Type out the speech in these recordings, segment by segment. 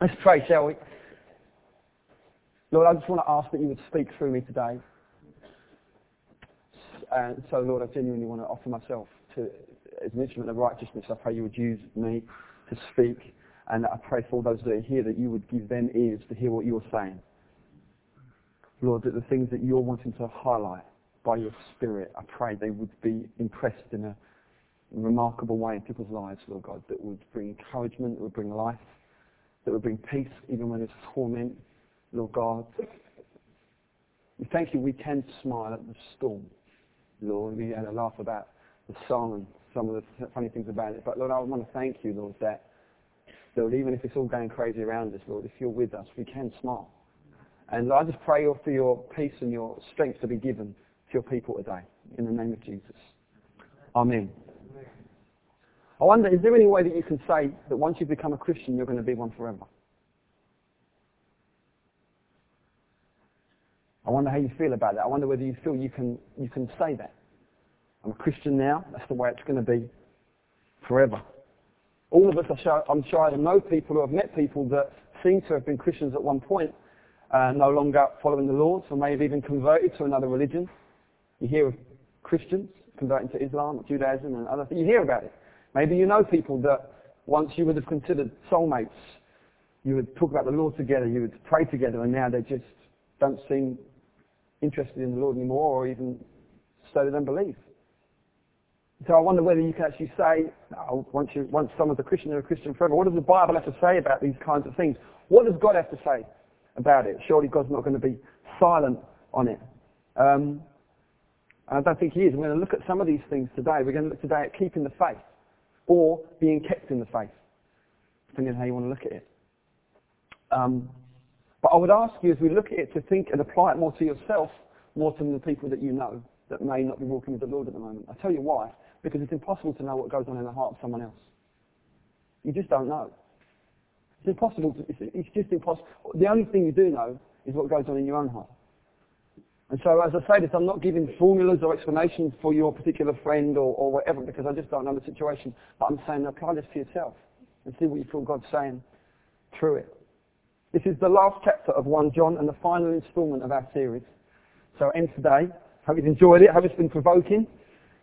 Let's pray, shall we? Lord, I just want to ask that you would speak through me today. And so, Lord, I genuinely want to offer myself to, as an instrument of righteousness. I pray you would use me to speak. And I pray for all those that are here that you would give them ears to hear what you're saying. Lord, that the things that you're wanting to highlight by your Spirit, I pray they would be impressed in a remarkable way in people's lives, Lord God, that would bring encouragement, that would bring life, that would bring peace even when there's torment, Lord God. We thank you we can smile at the storm, Lord. We had a laugh about the song and some of the funny things about it. But Lord, I want to thank you, Lord, that, Lord, even if it's all going crazy around us, Lord, if you're with us, we can smile. And Lord, I just pray for your peace and your strength to be given to your people today. In the name of Jesus. Amen. I wonder, is there any way that you can say that once you become a Christian, you're going to be one forever? I wonder how you feel about that. I wonder whether you feel you can, you can say that. I'm a Christian now. That's the way it's going to be forever. All of us, are sure, I'm sure I know people who have met people that seem to have been Christians at one point, uh, no longer following the Lord, or may have even converted to another religion. You hear of Christians converting to Islam, Judaism, and other things. You hear about it. Maybe you know people that once you would have considered soulmates, you would talk about the Lord together, you would pray together, and now they just don't seem interested in the Lord anymore, or even don't believe. So I wonder whether you can actually say, oh, once, you, once someone's a Christian, they're a Christian forever. What does the Bible have to say about these kinds of things? What does God have to say about it? Surely God's not going to be silent on it. Um, I don't think he is. We're going to look at some of these things today. We're going to look today at keeping the faith or being kept in the faith, depending on how you want to look at it. Um, but I would ask you as we look at it to think and apply it more to yourself, more than the people that you know that may not be walking with the Lord at the moment. I'll tell you why. Because it's impossible to know what goes on in the heart of someone else. You just don't know. It's impossible. To, it's, it's just impossible. The only thing you do know is what goes on in your own heart. And so as I say this, I'm not giving formulas or explanations for your particular friend or, or whatever because I just don't know the situation. But I'm saying apply this to yourself and see what you feel God's saying through it. This is the last chapter of 1 John and the final instalment of our series. So end today. Hope you've enjoyed it. Hope it's been provoking,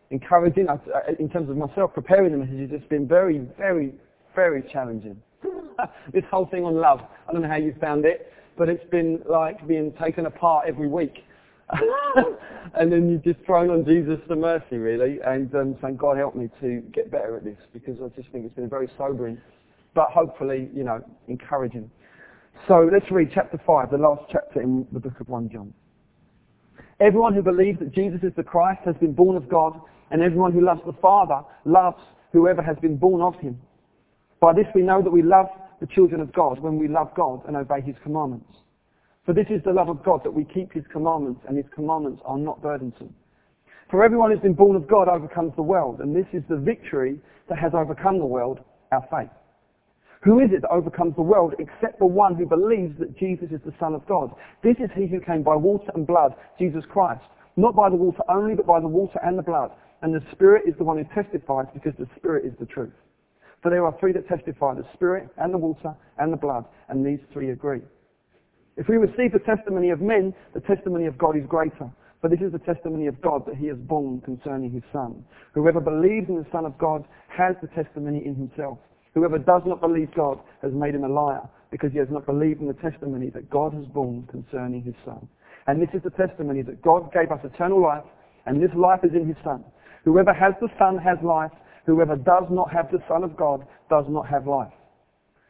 encouraging. Uh, uh, in terms of myself preparing the message, it's been very, very, very challenging. this whole thing on love. I don't know how you found it, but it's been like being taken apart every week. and then you're just throwing on Jesus the mercy, really, and um, saying, God help me to get better at this, because I just think it's been very sobering, but hopefully, you know, encouraging. So let's read chapter 5, the last chapter in the book of 1 John. Everyone who believes that Jesus is the Christ has been born of God, and everyone who loves the Father loves whoever has been born of him. By this we know that we love the children of God when we love God and obey his commandments. For this is the love of God, that we keep his commandments, and his commandments are not burdensome. For everyone who's been born of God overcomes the world, and this is the victory that has overcome the world, our faith. Who is it that overcomes the world except the one who believes that Jesus is the Son of God? This is he who came by water and blood, Jesus Christ. Not by the water only, but by the water and the blood. And the Spirit is the one who testifies because the Spirit is the truth. For there are three that testify, the Spirit and the water and the blood, and these three agree. If we receive the testimony of men, the testimony of God is greater. For this is the testimony of God that he has borne concerning his Son. Whoever believes in the Son of God has the testimony in himself. Whoever does not believe God has made him a liar, because he has not believed in the testimony that God has borne concerning his Son. And this is the testimony that God gave us eternal life, and this life is in his Son. Whoever has the Son has life. Whoever does not have the Son of God does not have life.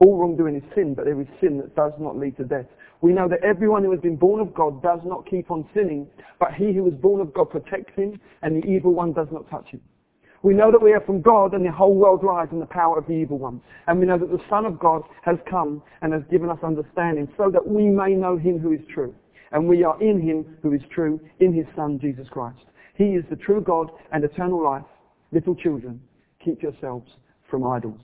All wrongdoing is sin, but there is sin that does not lead to death. We know that everyone who has been born of God does not keep on sinning, but he who is born of God protects him, and the evil one does not touch him. We know that we are from God and the whole world lies in the power of the evil one. And we know that the Son of God has come and has given us understanding so that we may know him who is true. And we are in him who is true, in his Son, Jesus Christ. He is the true God and eternal life. Little children, keep yourselves from idols.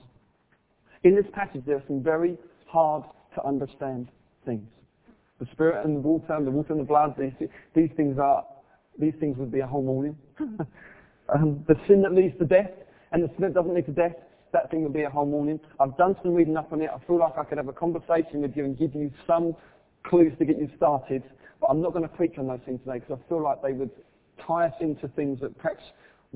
In this passage, there are some very hard to understand things. The spirit and the water, the water and the blood, these, these things are, these things would be a whole morning. um, the sin that leads to death, and the sin that doesn't lead to death, that thing would be a whole morning. I've done some reading up on it. I feel like I could have a conversation with you and give you some clues to get you started, but I'm not going to preach on those things today because I feel like they would tie us into things that perhaps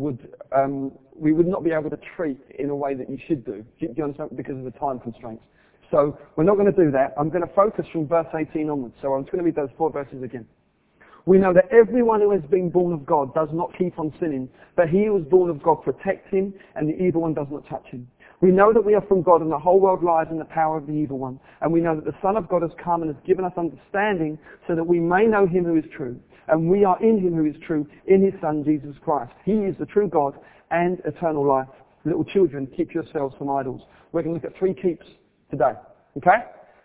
would um, we would not be able to treat in a way that you should do. Do you understand? Because of the time constraints. So we're not going to do that. I'm going to focus from verse 18 onwards. So I'm just going to read those four verses again. We know that everyone who has been born of God does not keep on sinning, but he who is born of God protects him, and the evil one does not touch him. We know that we are from God, and the whole world lies in the power of the evil one. And we know that the Son of God has come and has given us understanding so that we may know him who is true. And we are in him who is true, in his Son, Jesus Christ. He is the true God and eternal life. Little children, keep yourselves from idols. We're going to look at three keeps today. Okay?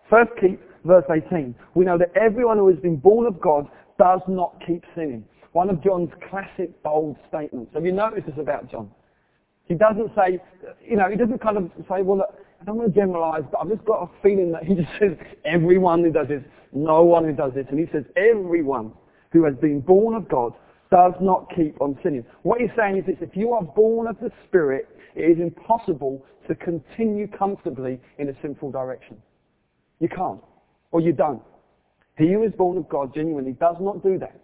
First keep, verse 18. We know that everyone who has been born of God does not keep sinning. One of John's classic bold statements. Have you noticed this about John? He doesn't say, you know, he doesn't kind of say, well, look, I don't want to generalize, but I've just got a feeling that he just says, everyone who does this, no one who does this. And he says, everyone who has been born of God does not keep on sinning. What he's saying is this, if you are born of the Spirit, it is impossible to continue comfortably in a sinful direction. You can't. Or you don't. He who is born of God genuinely does not do that.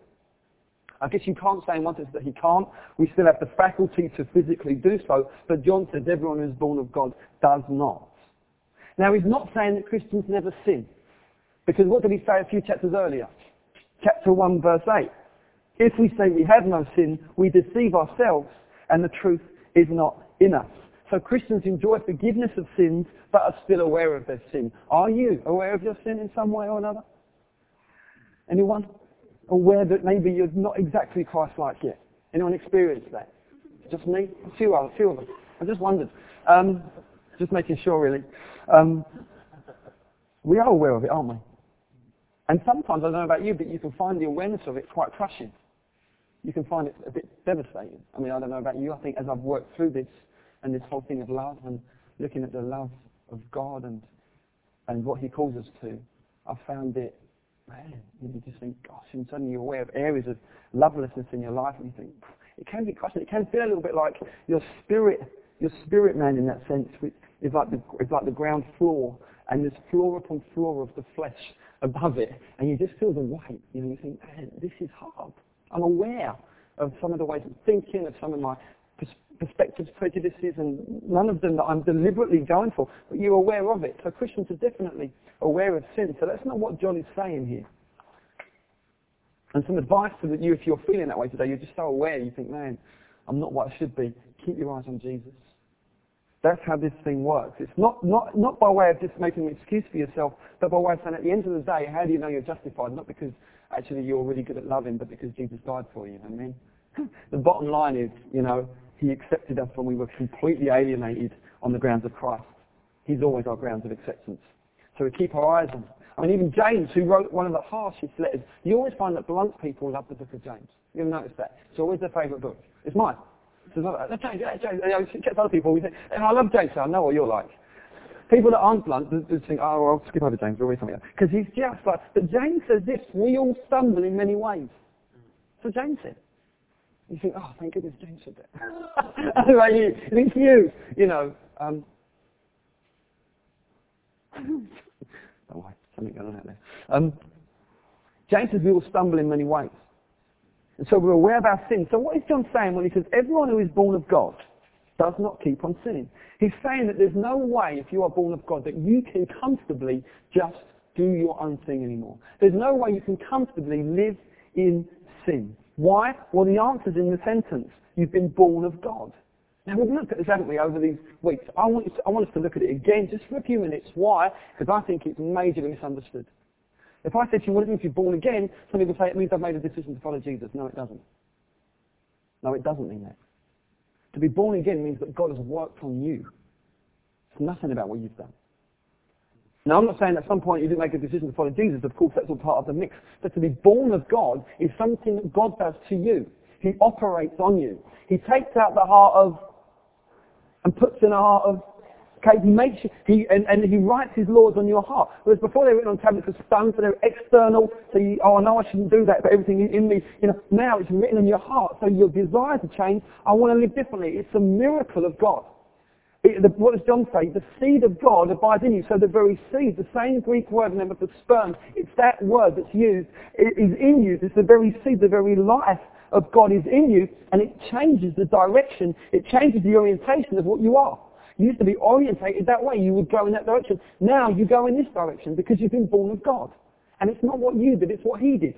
I guess you can't say in one sense that he can't. We still have the faculty to physically do so, but John says everyone who is born of God does not. Now he's not saying that Christians never sin. Because what did he say a few chapters earlier? Chapter 1 verse 8. If we say we have no sin, we deceive ourselves and the truth is not in us. So Christians enjoy forgiveness of sins but are still aware of their sin. Are you aware of your sin in some way or another? Anyone? Aware that maybe you're not exactly Christ-like yet? Anyone experienced that? Just me? A few, a few of them. I just wondered. Um, just making sure really. Um, we are aware of it, aren't we? And sometimes, I don't know about you, but you can find the awareness of it quite crushing. You can find it a bit devastating. I mean, I don't know about you. I think as I've worked through this and this whole thing of love and looking at the love of God and and what He calls us to, I've found it, man, you just think, gosh, and suddenly you're aware of areas of lovelessness in your life and you think, it can be crushing. It can feel a little bit like your spirit, your spirit man in that sense, which is like the, is like the ground floor and there's floor upon floor of the flesh above it, and you just feel the weight. You know, you think, man, this is hard. I'm aware of some of the ways of thinking, of some of my perspectives, prejudices, and none of them that I'm deliberately going for, but you're aware of it. So Christians are definitely aware of sin. So that's not what John is saying here. And some advice to you, if you're feeling that way today, you're just so aware, you think, man, I'm not what I should be. Keep your eyes on Jesus. That's how this thing works. It's not, not, not by way of just making an excuse for yourself, but by way of saying at the end of the day, how do you know you're justified? Not because actually you're really good at loving, but because Jesus died for you. I mean, the bottom line is, you know, he accepted us when we were completely alienated on the grounds of Christ. He's always our grounds of acceptance. So we keep our eyes on I mean, even James, who wrote one of the harshest letters, you always find that blunt people love the book of James. You'll notice that. It's always their favourite book. It's mine. There's other, James, James, James, other people, we think, and I love James, so I know what you're like. People that aren't blunt just think, oh, well, I'll skip over James, we'll read something else. Because he's just like, but James says this, we all stumble in many ways. So James said. You think, oh, thank goodness James said that. about you? It's you, you know. Um, oh? Something going on out there. Um, James says we all stumble in many ways. And so we're aware of our sin. So what is John saying when he says everyone who is born of God does not keep on sinning? He's saying that there's no way, if you are born of God, that you can comfortably just do your own thing anymore. There's no way you can comfortably live in sin. Why? Well, the answer's in the sentence. You've been born of God. Now, we've looked at this, haven't we, over these weeks. I want, to, I want us to look at it again just for a few minutes. Why? Because I think it's majorly misunderstood. If I said to you, what it mean to be born again? Some people say it means I've made a decision to follow Jesus. No, it doesn't. No, it doesn't mean that. To be born again means that God has worked on you. It's nothing about what you've done. Now, I'm not saying at some point you didn't make a decision to follow Jesus. Of course, that's all part of the mix. But to be born of God is something that God does to you. He operates on you. He takes out the heart of and puts in a heart of Okay, he makes you, he, and, and he writes his laws on your heart. Whereas before they were written on tablets of stone, so they're external, so you, oh, I know I shouldn't do that, but everything in me, you know, now it's written in your heart, so your desire to change, I want to live differently. It's a miracle of God. It, the, what does John say? The seed of God abides in you. So the very seed, the same Greek word, remember, for sperm, it's that word that's used, it is in you. It's the very seed, the very life of God is in you, and it changes the direction, it changes the orientation of what you are. You used to be orientated that way. You would go in that direction. Now you go in this direction because you've been born of God. And it's not what you did, it's what he did.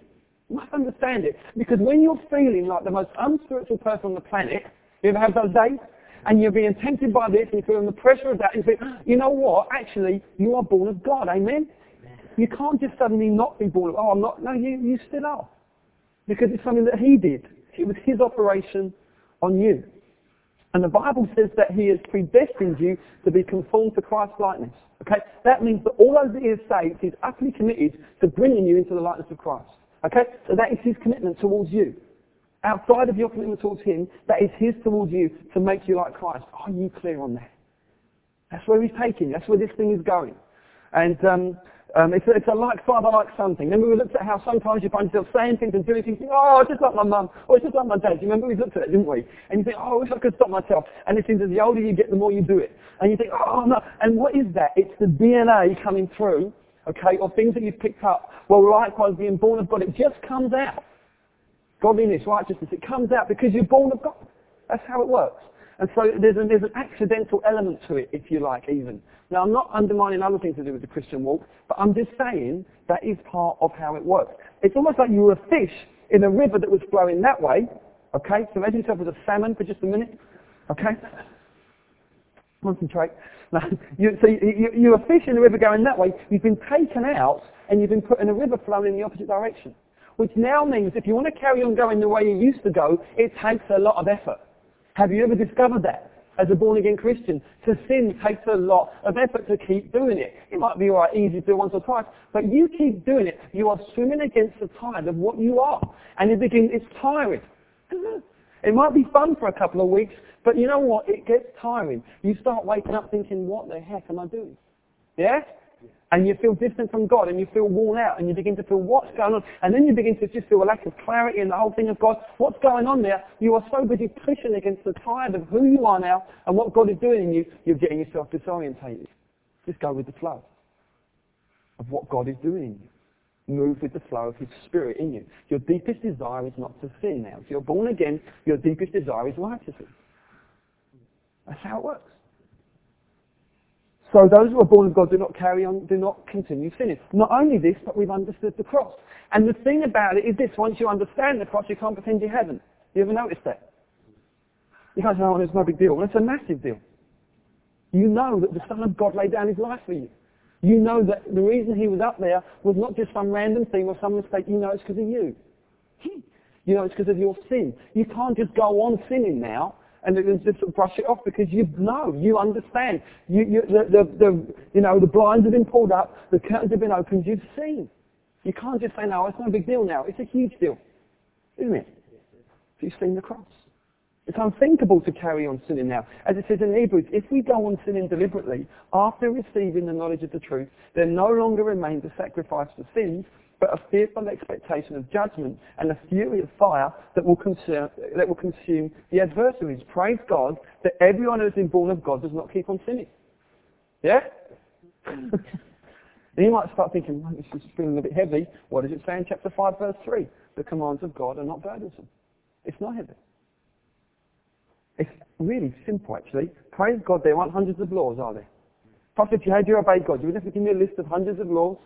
You must understand it. Because when you're feeling like the most unspiritual person on the planet, you ever have those days? And you're being tempted by this and you're feeling the pressure of that and you think, ah, you know what? Actually, you are born of God. Amen? You can't just suddenly not be born of, oh, I'm not. No, you, you still are. Because it's something that he did. It was his operation on you. And the Bible says that he has predestined you to be conformed to Christ's likeness. Okay? That means that all those has saved, he's utterly committed to bringing you into the likeness of Christ. Okay? So that is his commitment towards you. Outside of your commitment towards him, that is his towards you to make you like Christ. Are you clear on that? That's where he's taking. That's where this thing is going. And um, um, it's, a, it's a like father, like son thing. Remember we looked at how sometimes you find yourself saying things and doing things, think, oh, just like my mum, or just like my dad. You remember we looked at it, didn't we? And you think, oh, I wish I could stop myself. And it seems that the older you get, the more you do it. And you think, oh, no. And what is that? It's the DNA coming through, okay, or things that you've picked up. Well, likewise, being born of God, it just comes out. Godliness, righteousness, it comes out because you're born of God. That's how it works. And so there's, there's an accidental element to it, if you like, even. Now, I'm not undermining other things to do with the Christian walk, but I'm just saying that is part of how it works. It's almost like you were a fish in a river that was flowing that way. Okay? So imagine yourself as a salmon for just a minute. Okay? Concentrate. Now, you, so you, you're a fish in a river going that way. You've been taken out and you've been put in a river flowing in the opposite direction. Which now means if you want to carry on going the way you used to go, it takes a lot of effort. Have you ever discovered that? As a born again Christian, to sin takes a lot of effort to keep doing it. It might be alright, easy to do once or twice, but you keep doing it. You are swimming against the tide of what you are, and you begin. It's tiring. It might be fun for a couple of weeks, but you know what? It gets tiring. You start waking up thinking, what the heck am I doing? Yeah? And you feel distant from God and you feel worn out and you begin to feel what's going on and then you begin to just feel a lack of clarity in the whole thing of God. What's going on there? You are so busy pushing against the tide of who you are now and what God is doing in you, you're getting yourself disorientated. Just go with the flow of what God is doing in you. Move with the flow of His Spirit in you. Your deepest desire is not to sin now. If you're born again, your deepest desire is righteousness. That's how it works. So those who are born of God do not carry on, do not continue sinning. Not only this, but we've understood the cross. And the thing about it is this, once you understand the cross, you can't pretend you haven't. You ever noticed that? You can't say, oh, it's no big deal. Well, it's a massive deal. You know that the Son of God laid down his life for you. You know that the reason he was up there was not just some random thing or some mistake. You know it's because of you. You know it's because of your sin. You can't just go on sinning now and it, just brush it off because you know, you understand. You, you, the, the, the, you know, the blinds have been pulled up, the curtains have been opened, you've seen. You can't just say, no, it's no big deal now. It's a huge deal. Isn't it? You've seen the cross. It's unthinkable to carry on sinning now. As it says in Hebrews, if we go on sinning deliberately, after receiving the knowledge of the truth, there no longer remains a sacrifice for sins, but a fearful expectation of judgment and a fury of fire that will, consume, that will consume the adversaries. Praise God that everyone who has been born of God does not keep on sinning. Yeah? you might start thinking, well, this is feeling a bit heavy. What does it say in chapter 5 verse 3? The commands of God are not burdensome. It's not heavy. It's really simple actually. Praise God there aren't hundreds of laws, are there? Perhaps if you obey God, you would to give me a list of hundreds of laws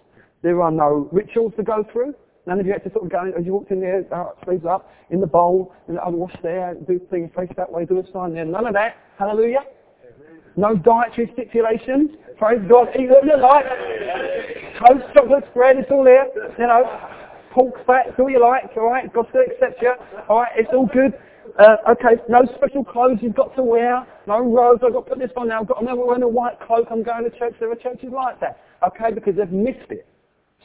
there are no rituals to go through. None of you had to sort of go, as you walked in there, uh, sleeves up, in the bowl, and I'd wash there, do things face that way, do a sign there. None of that. Hallelujah. No dietary stipulations. Praise God. Eat what you like. Toast, chocolate, spread, it's all there. You know, pork fat, it's all you like, alright? God still accepts you. Alright, it's all good. Uh, okay, no special clothes you've got to wear, no robes, I've got to put this on now, I've got, I'm wearing a white cloak, I'm going to church. There are churches like that, okay, because they've missed it.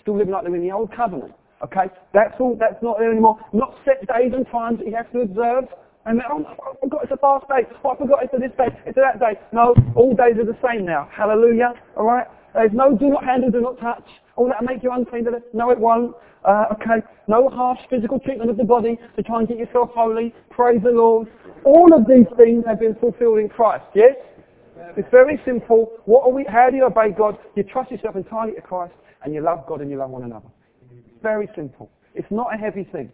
Still living like they're in the old covenant, okay? That's all, that's not there anymore. Not set days and times that you have to observe. And then, oh, I forgot it's a fast day. Oh, I forgot it's a this day, it's a that day. No, all days are the same now. Hallelujah, alright? There's no do not handle, do not touch. Oh, that'll make you unclean. No, it won't. Uh, okay, no harsh physical treatment of the body to try and get yourself holy. Praise the Lord. All of these things have been fulfilled in Christ, yes? It's very simple. What are we, how do you obey God? You trust yourself entirely to Christ and you love God and you love one another. Very simple. It's not a heavy thing.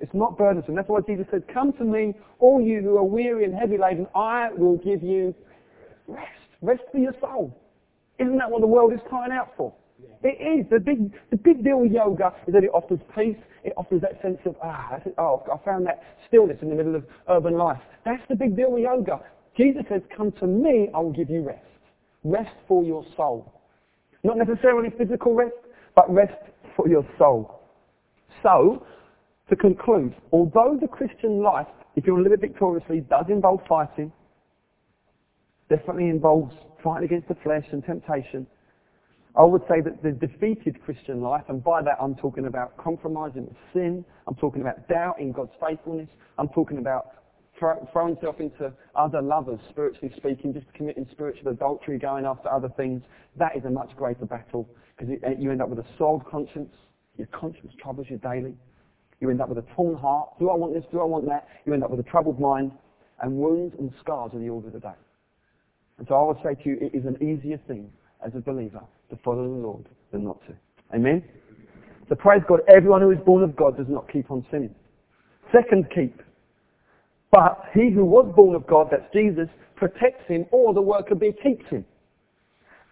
It's not burdensome. That's why Jesus said, come to me, all you who are weary and heavy laden, I will give you rest. Rest for your soul. Isn't that what the world is crying out for? It is. The big, the big deal with yoga is that it offers peace. It offers that sense of, ah, oh, I found that stillness in the middle of urban life. That's the big deal with yoga. Jesus says, come to me, I will give you rest. Rest for your soul. Not necessarily physical rest, but rest for your soul. So, to conclude, although the Christian life, if you want to live it victoriously, does involve fighting, definitely involves fighting against the flesh and temptation, I would say that the defeated Christian life, and by that I'm talking about compromising with sin, I'm talking about doubting God's faithfulness, I'm talking about throwing yourself into other lovers, spiritually speaking, just committing spiritual adultery, going after other things. That is a much greater battle because you end up with a soiled conscience. Your conscience troubles you daily. You end up with a torn heart. Do I want this? Do I want that? You end up with a troubled mind. And wounds and scars are the order of the day. And so I would say to you, it is an easier thing as a believer to follow the Lord than not to. Amen? So praise God, everyone who is born of God does not keep on sinning. Second keep. But he who was born of God, that's Jesus, protects him or the worker bee keeps him.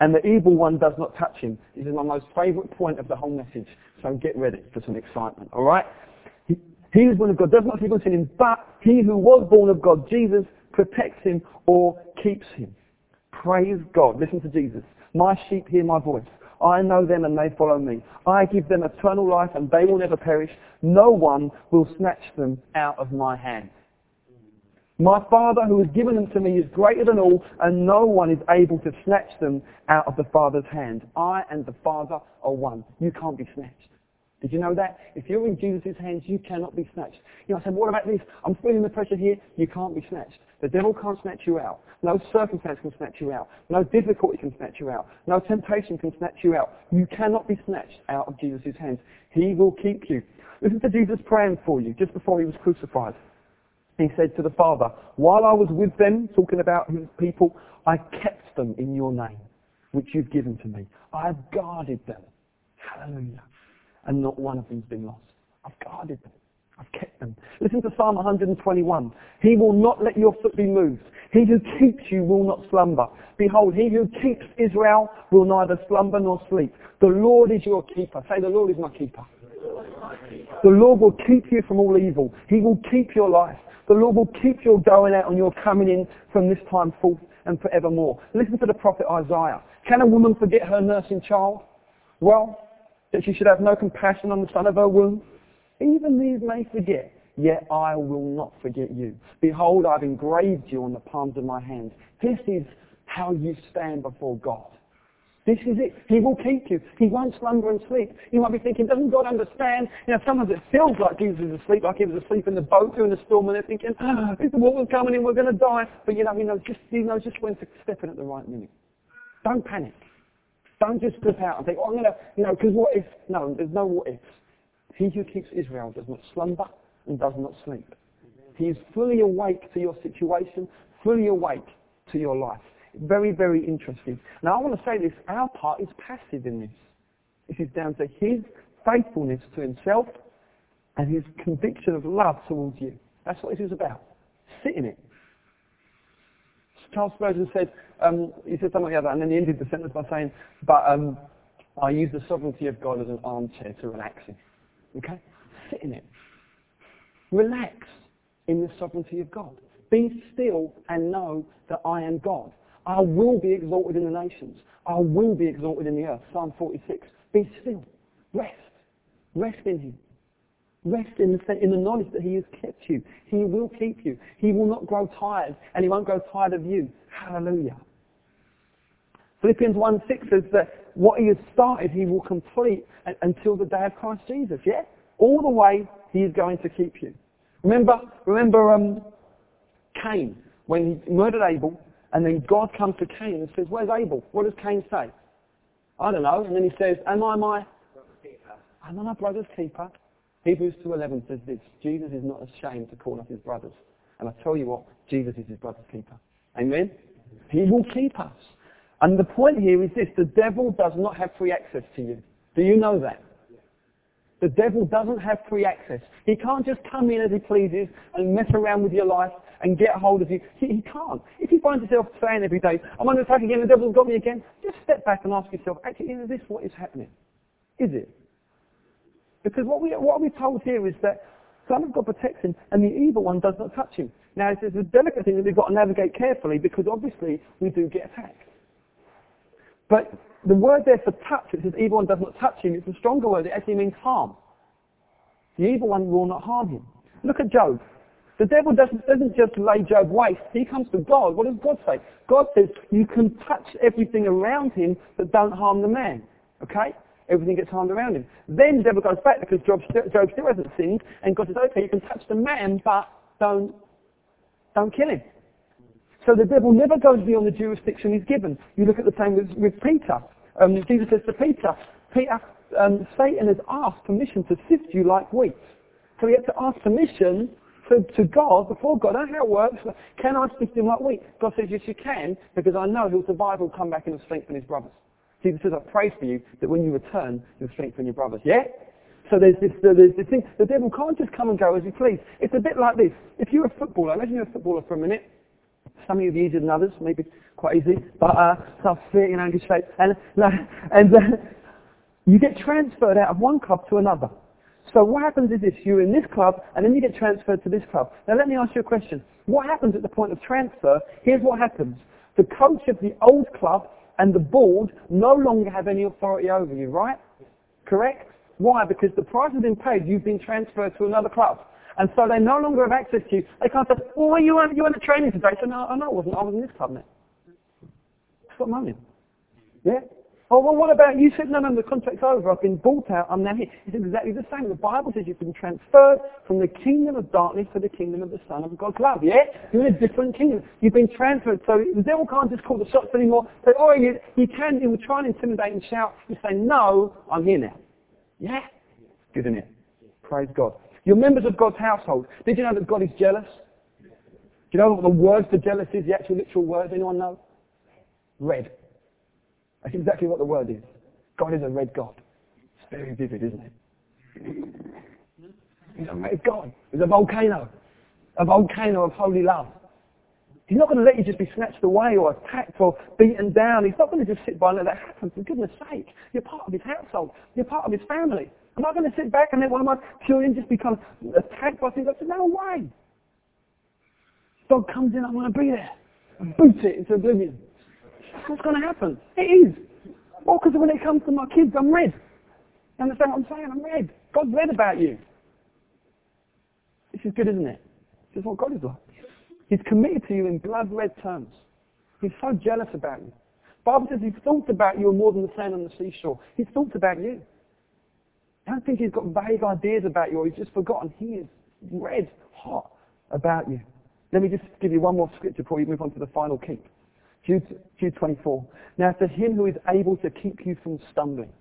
And the evil one does not touch him. This is my most favourite point of the whole message. So get ready for some excitement. Alright? He, he who is born of God does not keep on sinning, but he who was born of God, Jesus, protects him or keeps him. Praise God. Listen to Jesus. My sheep hear my voice. I know them and they follow me. I give them eternal life and they will never perish. No one will snatch them out of my hand. My Father who has given them to me is greater than all and no one is able to snatch them out of the Father's hand. I and the Father are one. You can't be snatched. Did you know that? If you're in Jesus' hands, you cannot be snatched. You know, I said, what about this? I'm feeling the pressure here. You can't be snatched. The devil can't snatch you out. No circumstance can snatch you out. No difficulty can snatch you out. No temptation can snatch you out. You cannot be snatched out of Jesus' hands. He will keep you. Listen to Jesus praying for you just before he was crucified. He said to the Father, while I was with them, talking about his people, I kept them in your name, which you've given to me. I have guarded them. Hallelujah. And not one of them's been lost. I've guarded them. I've kept them. Listen to Psalm 121. He will not let your foot be moved. He who keeps you will not slumber. Behold, he who keeps Israel will neither slumber nor sleep. The Lord is your keeper. Say, the Lord is my keeper. The Lord will keep you from all evil. He will keep your life. The Lord will keep your going out and your coming in from this time forth and forevermore. Listen to the prophet Isaiah. Can a woman forget her nursing child? Well, that she should have no compassion on the son of her womb? Even these may forget, yet I will not forget you. Behold, I've engraved you on the palms of my hands. This is how you stand before God. This is it. He will keep you. He won't slumber and sleep. You might be thinking, doesn't God understand? You know, sometimes it feels like Jesus is asleep, like he was asleep in the boat during the storm, and they're thinking, oh, the water's coming in, we're going to die. But you know, he knows just, he knows just when to step in at the right minute. Don't panic. Don't just slip out and think, oh, I'm going to, you know, because what if? No, there's no what ifs. He who keeps Israel does not slumber and does not sleep. He is fully awake to your situation, fully awake to your life. Very, very interesting. Now I want to say this, our part is passive in this. This is down to his faithfulness to himself and his conviction of love towards you. That's what this is about. Sit in it. Charles Spurgeon said, um, he said something like other, and then he ended the sentence by saying, but um, I use the sovereignty of God as an armchair to relax in. Okay? Sit in it. Relax in the sovereignty of God. Be still and know that I am God. I will be exalted in the nations. I will be exalted in the earth. Psalm 46. Be still. Rest. Rest in Him. Rest in the, in the knowledge that he has kept you. He will keep you. He will not grow tired, and he won't grow tired of you. Hallelujah. Philippians 1 6 says that what he has started, he will complete until the day of Christ Jesus. Yeah? All the way, he is going to keep you. Remember, remember um, Cain, when he murdered Abel, and then God comes to Cain and says, where's Abel? What does Cain say? I don't know. And then he says, am I my, am I my brother's keeper? Hebrews 2.11 says this, Jesus is not ashamed to call us his brothers. And I tell you what, Jesus is his brother's keeper. Amen? He will keep us. And the point here is this, the devil does not have free access to you. Do you know that? The devil doesn't have free access. He can't just come in as he pleases and mess around with your life and get hold of you. He, he can't. If you find yourself saying every day, I'm under attack again, the devil's got me again, just step back and ask yourself, actually, is this what is happening? Is it? Because what, we, what we're told here is that Son of God protects him and the evil one does not touch him. Now, it's a delicate thing that we've got to navigate carefully because obviously we do get attacked. But the word there for touch, it says evil one does not touch him, it's a stronger word. It actually means harm. The evil one will not harm him. Look at Job. The devil doesn't, doesn't just lay Job waste. He comes to God. What does God say? God says you can touch everything around him, but don't harm the man. Okay? Everything gets harmed around him. Then the devil goes back because Job Job still hasn't sinned, and God says, okay, you can touch the man, but don't, don't kill him. So the devil never goes beyond the jurisdiction he's given. You look at the same with, with Peter. Um, Jesus says to Peter, Peter, um, Satan has asked permission to sift you like wheat. So he had to ask permission to, to God, before God. I know how it works. Can I sift him like wheat? God says, yes, you can, because I know he'll survive, he'll come back and he'll strengthen his brothers. Jesus says, I pray for you that when you return, you'll strengthen your brothers. Yeah? So there's this, there's this thing. The devil can't just come and go as he please. It's a bit like this. If you're a footballer, imagine you're a footballer for a minute, some of you easier than others, maybe quite easy, but uh, so fit, you know, shape. And, and uh, you get transferred out of one club to another. So what happens is this, you're in this club, and then you get transferred to this club. Now let me ask you a question. What happens at the point of transfer? Here's what happens. The coach of the old club and the board no longer have any authority over you, right? Correct? Why? Because the price has been paid, you've been transferred to another club. And so they no longer have access to you. They can't say, oh, you went, you to training today. So no, I know I wasn't. I was in this club now. Stop moaning. Yeah? Oh, well, what about you? said, no, no, the contract's over. I've been bought out. I'm now here. It's exactly the same. The Bible says you've been transferred from the kingdom of darkness to the kingdom of the Son of God's love. Yeah? You're in a different kingdom. You've been transferred. So the devil can't just call the shots anymore. Say, oh, you, you can. He will try and intimidate and shout. You say, no, I'm here now. Yeah? Good, isn't it? Praise God. You're members of God's household. Did you know that God is jealous? Do you know what the word for jealous is, the actual literal word? Anyone know? Red. That's exactly what the word is. God is a red God. It's very vivid, isn't it? He's a red God. He's a volcano. A volcano of holy love. He's not going to let you just be snatched away or attacked or beaten down. He's not going to just sit by and let that happen. For goodness sake, you're part of his household. You're part of his family. I'm I going to sit back and let one of my children just become attacked by things? I said, no way. Dog comes in, I'm going to be there. Boot it into oblivion. What's going to happen. It is. Well, because when it comes to my kids, I'm red. You understand what I'm saying? I'm red. God's red about you. This is good, isn't it? This is what God is like. He's committed to you in blood red terms. He's so jealous about you. The Bible says he's thought about you more than the sand on the seashore. He's thought about you. I don't think he's got vague ideas about you or he's just forgotten. He is red hot about you. Let me just give you one more scripture before we move on to the final keep. Jude, Jude 24. Now to him who is able to keep you from stumbling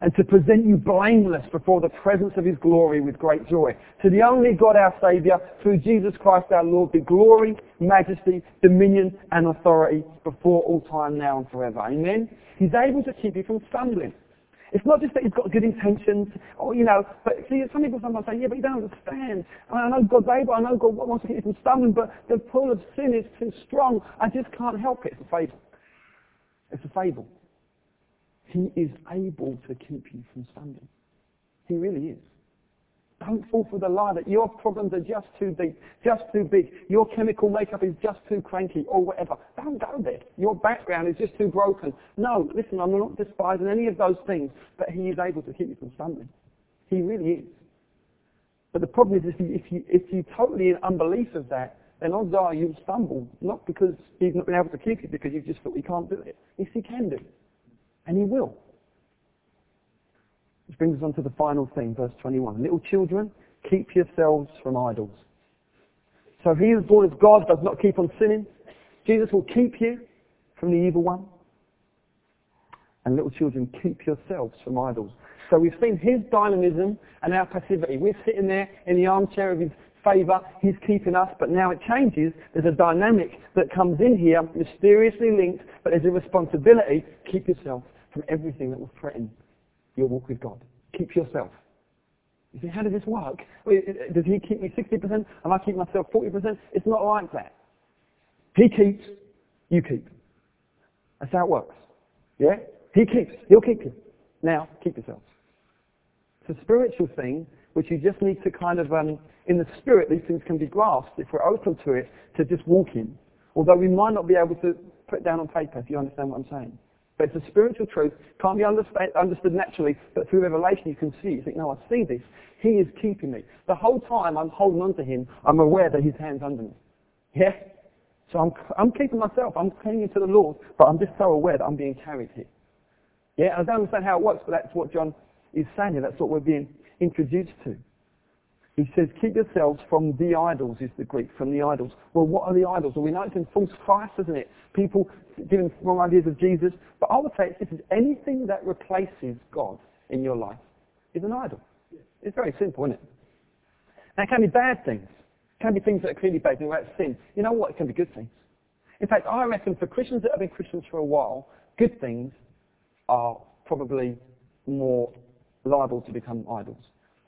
and to present you blameless before the presence of his glory with great joy. To the only God our Saviour, through Jesus Christ our Lord, be glory, majesty, dominion and authority before all time now and forever. Amen? He's able to keep you from stumbling. It's not just that he's got good intentions, or, you know, but see, some people sometimes say, yeah, but you don't understand. I know God's able, I know God wants to keep you from stumbling, but the pull of sin is too strong. I just can't help it. It's a fable. It's a fable. He is able to keep you from stumbling. He really is. Don't fall for the lie that your problems are just too deep, just too big, your chemical makeup is just too cranky, or whatever. Don't go there. Your background is just too broken. No, listen, I'm not despising any of those things, but He is able to keep you from stumbling. He really is. But the problem is if you, if you, if you totally in unbelief of that, then odds are you'll stumble, not because he's not been able to keep you, because you just thought he can't do it. Yes, he can do it. And he will. Which brings us on to the final thing, verse 21. Little children, keep yourselves from idols. So if he who is born of God does not keep on sinning. Jesus will keep you from the evil one. And little children, keep yourselves from idols. So we've seen his dynamism and our passivity. We're sitting there in the armchair of his favour. He's keeping us, but now it changes. There's a dynamic that comes in here, mysteriously linked, but there's a responsibility. Keep yourself from everything that will threaten your walk with God. Keep yourself. You see, how does this work? Does he keep me 60% and I keep myself 40%? It's not like that. He keeps, you keep. That's how it works. Yeah? He keeps. He'll keep you. Now, keep yourself. It's a spiritual thing which you just need to kind of, um, in the spirit, these things can be grasped if we're open to it, to just walk in. Although we might not be able to put it down on paper, if you understand what I'm saying. But it's a spiritual truth, can't be understood naturally, but through revelation you can see. You think, no, I see this. He is keeping me. The whole time I'm holding on to him, I'm aware that his hand's under me. Yeah? So I'm, I'm keeping myself, I'm clinging to the Lord, but I'm just so aware that I'm being carried here. Yeah, I don't understand how it works, but that's what John is saying here. That's what we're being introduced to. He says, keep yourselves from the idols, is the Greek, from the idols. Well, what are the idols? Well, we know it's in false Christ, isn't it? People giving wrong ideas of Jesus. But I would say this is anything that replaces God in your life is an idol. It's very simple, isn't it? Now, it can be bad things. It can be things that are clearly bad, things like sin. You know what? It can be good things. In fact, I reckon for Christians that have been Christians for a while, good things are probably more liable to become idols.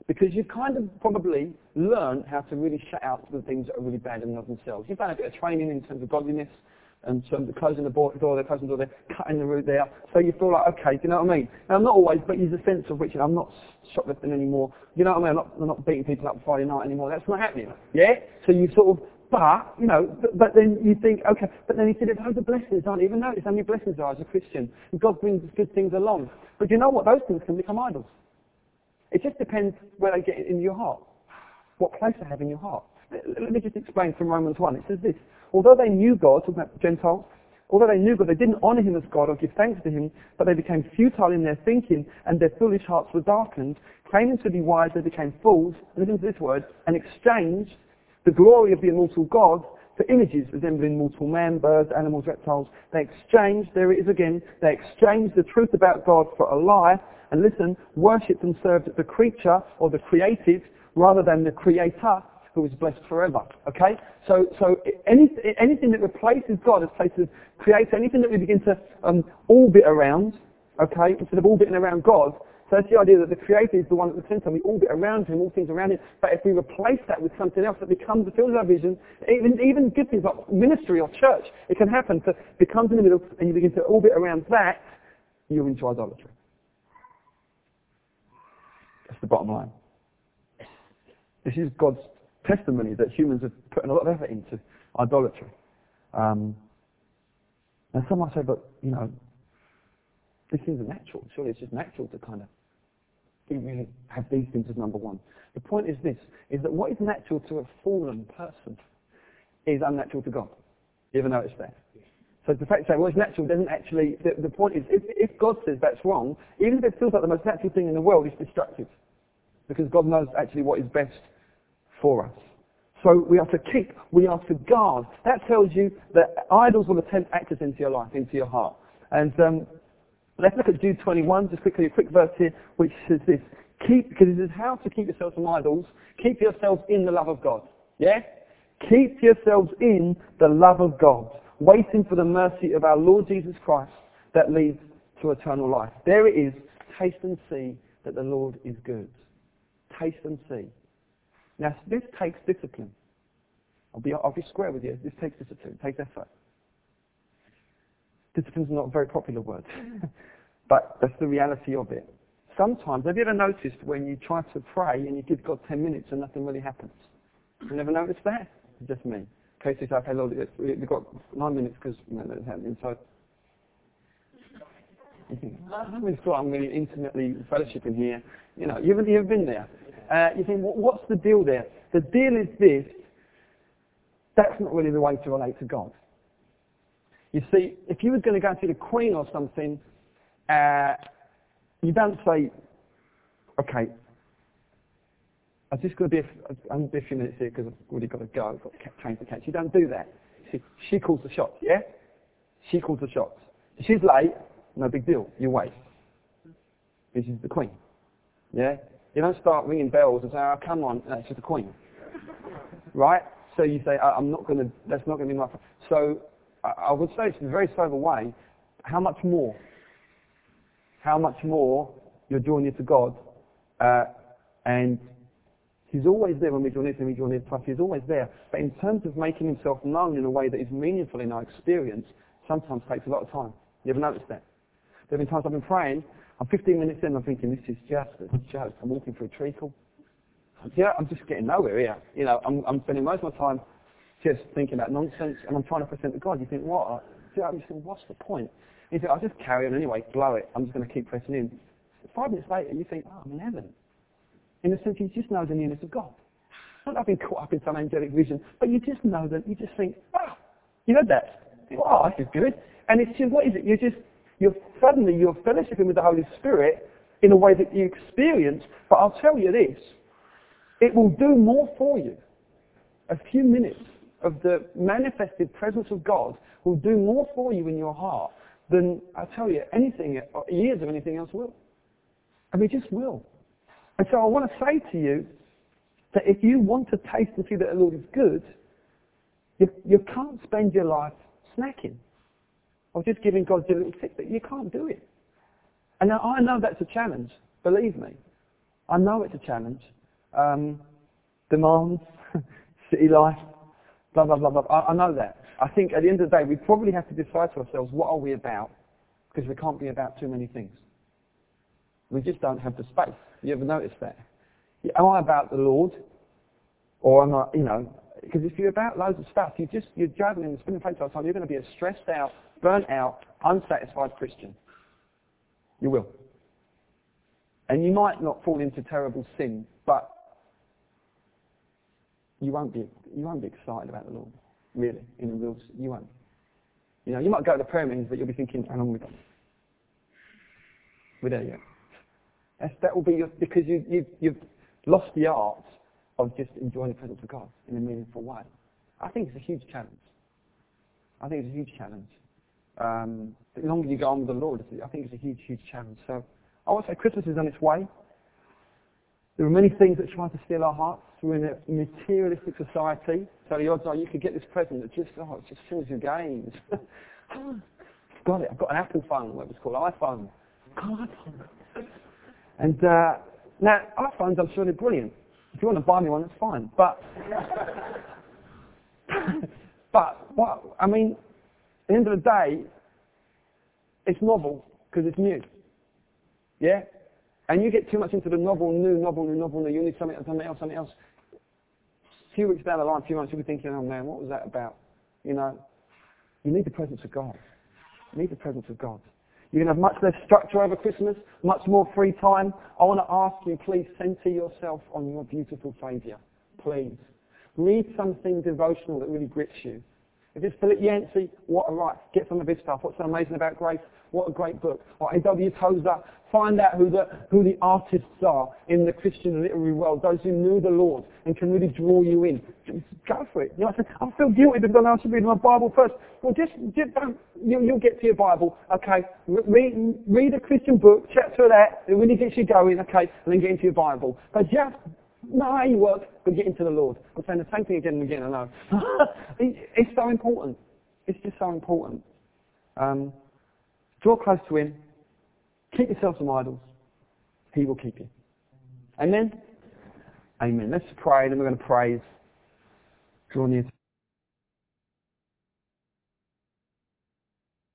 Because you've kind of probably learned how to really shut out the things that are really bad in and of themselves. You've done a bit of training in terms of godliness, and terms of closing the door, they're closing the door there, cutting the route there. So you feel like, okay, do you know what I mean? I'm not always, but there's a sense of which I'm not shoplifting anymore. You know what I mean? I'm not, I'm not beating people up Friday night anymore. That's not happening. Yeah? So you sort of, but, you know, but, but then you think, okay, but then he said there's loads of blessings, aren't? Even notice how many blessings there are as a Christian. God brings good things along. But you know what? Those things can become idols. It just depends where they get in your heart. What place they have in your heart. Let me just explain from Romans 1. It says this. Although they knew God, talking about Gentiles, although they knew God, they didn't honour him as God or give thanks to him, but they became futile in their thinking and their foolish hearts were darkened. Claiming to be wise, they became fools, listen to this word, and exchanged the glory of the immortal God for images resembling mortal man, birds, animals, reptiles. They exchanged, there it is again, they exchanged the truth about God for a lie and listen, worshipped and served the creature or the created rather than the creator who is blessed forever. Okay? So, so any, anything that replaces God as places, creates anything that we begin to um, orbit around, okay, instead of orbiting around God, so that's the idea that the Creator is the one at the center. We orbit around Him, all things around Him. But if we replace that with something else that becomes the field of our vision, even, even good things like ministry or church, it can happen. So it becomes in the middle and you begin to orbit around that, you're into idolatry. That's the bottom line. This is God's testimony that humans have put a lot of effort into idolatry. Um, and some might say, but, you know, this seems natural. Surely it's just natural to kind of really have these things as number one. The point is this, is that what is natural to a fallen person is unnatural to God. You ever notice that? So the fact that it's natural doesn't actually, the, the point is, if, if, God says that's wrong, even if it feels like the most natural thing in the world, it's destructive. Because God knows actually what is best for us. So we are to keep, we are to guard. That tells you that idols will attempt access into your life, into your heart. And um, let's look at Jude 21, just quickly, a quick verse here, which says this. Keep, because it is how to keep yourselves from idols, keep yourselves in the love of God. Yeah? Keep yourselves in the love of God waiting for the mercy of our Lord Jesus Christ that leads to eternal life. There it is. Taste and see that the Lord is good. Taste and see. Now, this takes discipline. I'll be, I'll be square with you. This takes discipline. It takes effort. Discipline's not a very popular word. but that's the reality of it. Sometimes, have you ever noticed when you try to pray and you give God 10 minutes and nothing really happens? You never noticed that? Just me. Casey said, okay, Lord, we've got nine minutes because you know, that's happening. So, you think, I'm really, I'm really intimately fellowshipping here. You know, you haven't, you been there. Uh, you think, well, what's the deal there? The deal is this. That's not really the way to relate to God. You see, if you were going to go to the Queen or something, uh, you don't say, okay, I'm just going to be a, I'm a few minutes here because I've already got to go. I've got a train to catch. You don't do that. See, she calls the shots, yeah? She calls the shots. If she's late, no big deal. You wait. This is the Queen. Yeah? You don't start ringing bells and say, oh, come on, that's just the Queen. right? So you say, I'm not going to, that's not going to be my... So I would say it's in a very sober way, how much more? How much more you're drawing near to God, uh, and He's always there when we near to Him, we draw near to us. He's always there. But in terms of making Himself known in a way that is meaningful in our experience, sometimes takes a lot of time. You ever noticed that? There have been times I've been praying, I'm 15 minutes in, I'm thinking, this is just a joke. I'm walking through a treacle. Yeah, I'm just getting nowhere here. You know, I'm, I'm spending most of my time just thinking about nonsense, and I'm trying to present to God. You think, what? You think, what's the point? You think, I'll just carry on anyway, blow it. I'm just going to keep pressing in. Five minutes later, you think, oh, I'm in heaven. In the sense, you just know the nearness of God. Not I've been caught up in some angelic vision, but you just know that. You just think, oh, you know that. Oh, this is good. And it's just, what is it? You're just, you're suddenly, you're fellowshipping with the Holy Spirit in a way that you experience. But I'll tell you this, it will do more for you. A few minutes of the manifested presence of God will do more for you in your heart than, I'll tell you, anything, years of anything else will. I mean, just will. And so I want to say to you that if you want to taste and see that the Lord is good, you, you can't spend your life snacking or just giving God a little tip. You can't do it. And now I know that's a challenge, believe me. I know it's a challenge. Um, demands, city life, blah, blah, blah, blah. I, I know that. I think at the end of the day, we probably have to decide to ourselves, what are we about? Because we can't be about too many things. We just don't have the space. You ever notice that? Am I about the Lord? Or am I, you know, because if you're about loads of stuff, you just, you're juggling and spinning plates all the time, you're going to be a stressed out, burnt out, unsatisfied Christian. You will. And you might not fall into terrible sin, but you won't be you won't be excited about the Lord, really. In the real, you won't. You know, you might go to the prayer meetings, but you'll be thinking, "How long we got? We're there yet." That's, that will be your, because you, you, you've lost the art of just enjoying the presence of God in a meaningful way. I think it's a huge challenge. I think it's a huge challenge. Um, the longer you go on with the Lord, I think it's a huge, huge challenge. So I to say Christmas is on its way. There are many things that try to steal our hearts. We're in a materialistic society, so the odds are you could get this present that just, oh, it just fills your games. got it. I've got an Apple phone, what it was called, iPhone. God. And uh, now, iPhones, I'm sure they're brilliant. If you want to buy me one, that's fine. But, but what, I mean, at the end of the day, it's novel because it's new. Yeah? And you get too much into the novel, new, novel, new, novel, new. You need something, something else, something else. A few weeks down the line, a few months, you'll be thinking, oh man, what was that about? You know, you need the presence of God. You need the presence of God. You're going to have much less structure over Christmas, much more free time. I want to ask you, please center yourself on your beautiful Saviour. Please. Read something devotional that really grips you. If it's Philip Yancey, what a right. Get some of his stuff. What's so amazing about grace? What a great book. Or A.W. Tozer, find out who the, who the artists are in the Christian literary world, those who knew the Lord and can really draw you in. Just go for it. You know, I, said, I feel guilty because I should read my Bible first. Well, just, just don't, you, you'll get to your Bible, okay? Read, read a Christian book, chapter of that, it really gets you going, okay, and then get into your Bible. But just you work, but get into the Lord. I'm saying the same thing again and again, I know. it's so important. It's just so important. Um, Draw close to Him. Keep yourself from idols. He will keep you. Amen? Amen. Let's pray, then we're going to praise. Draw near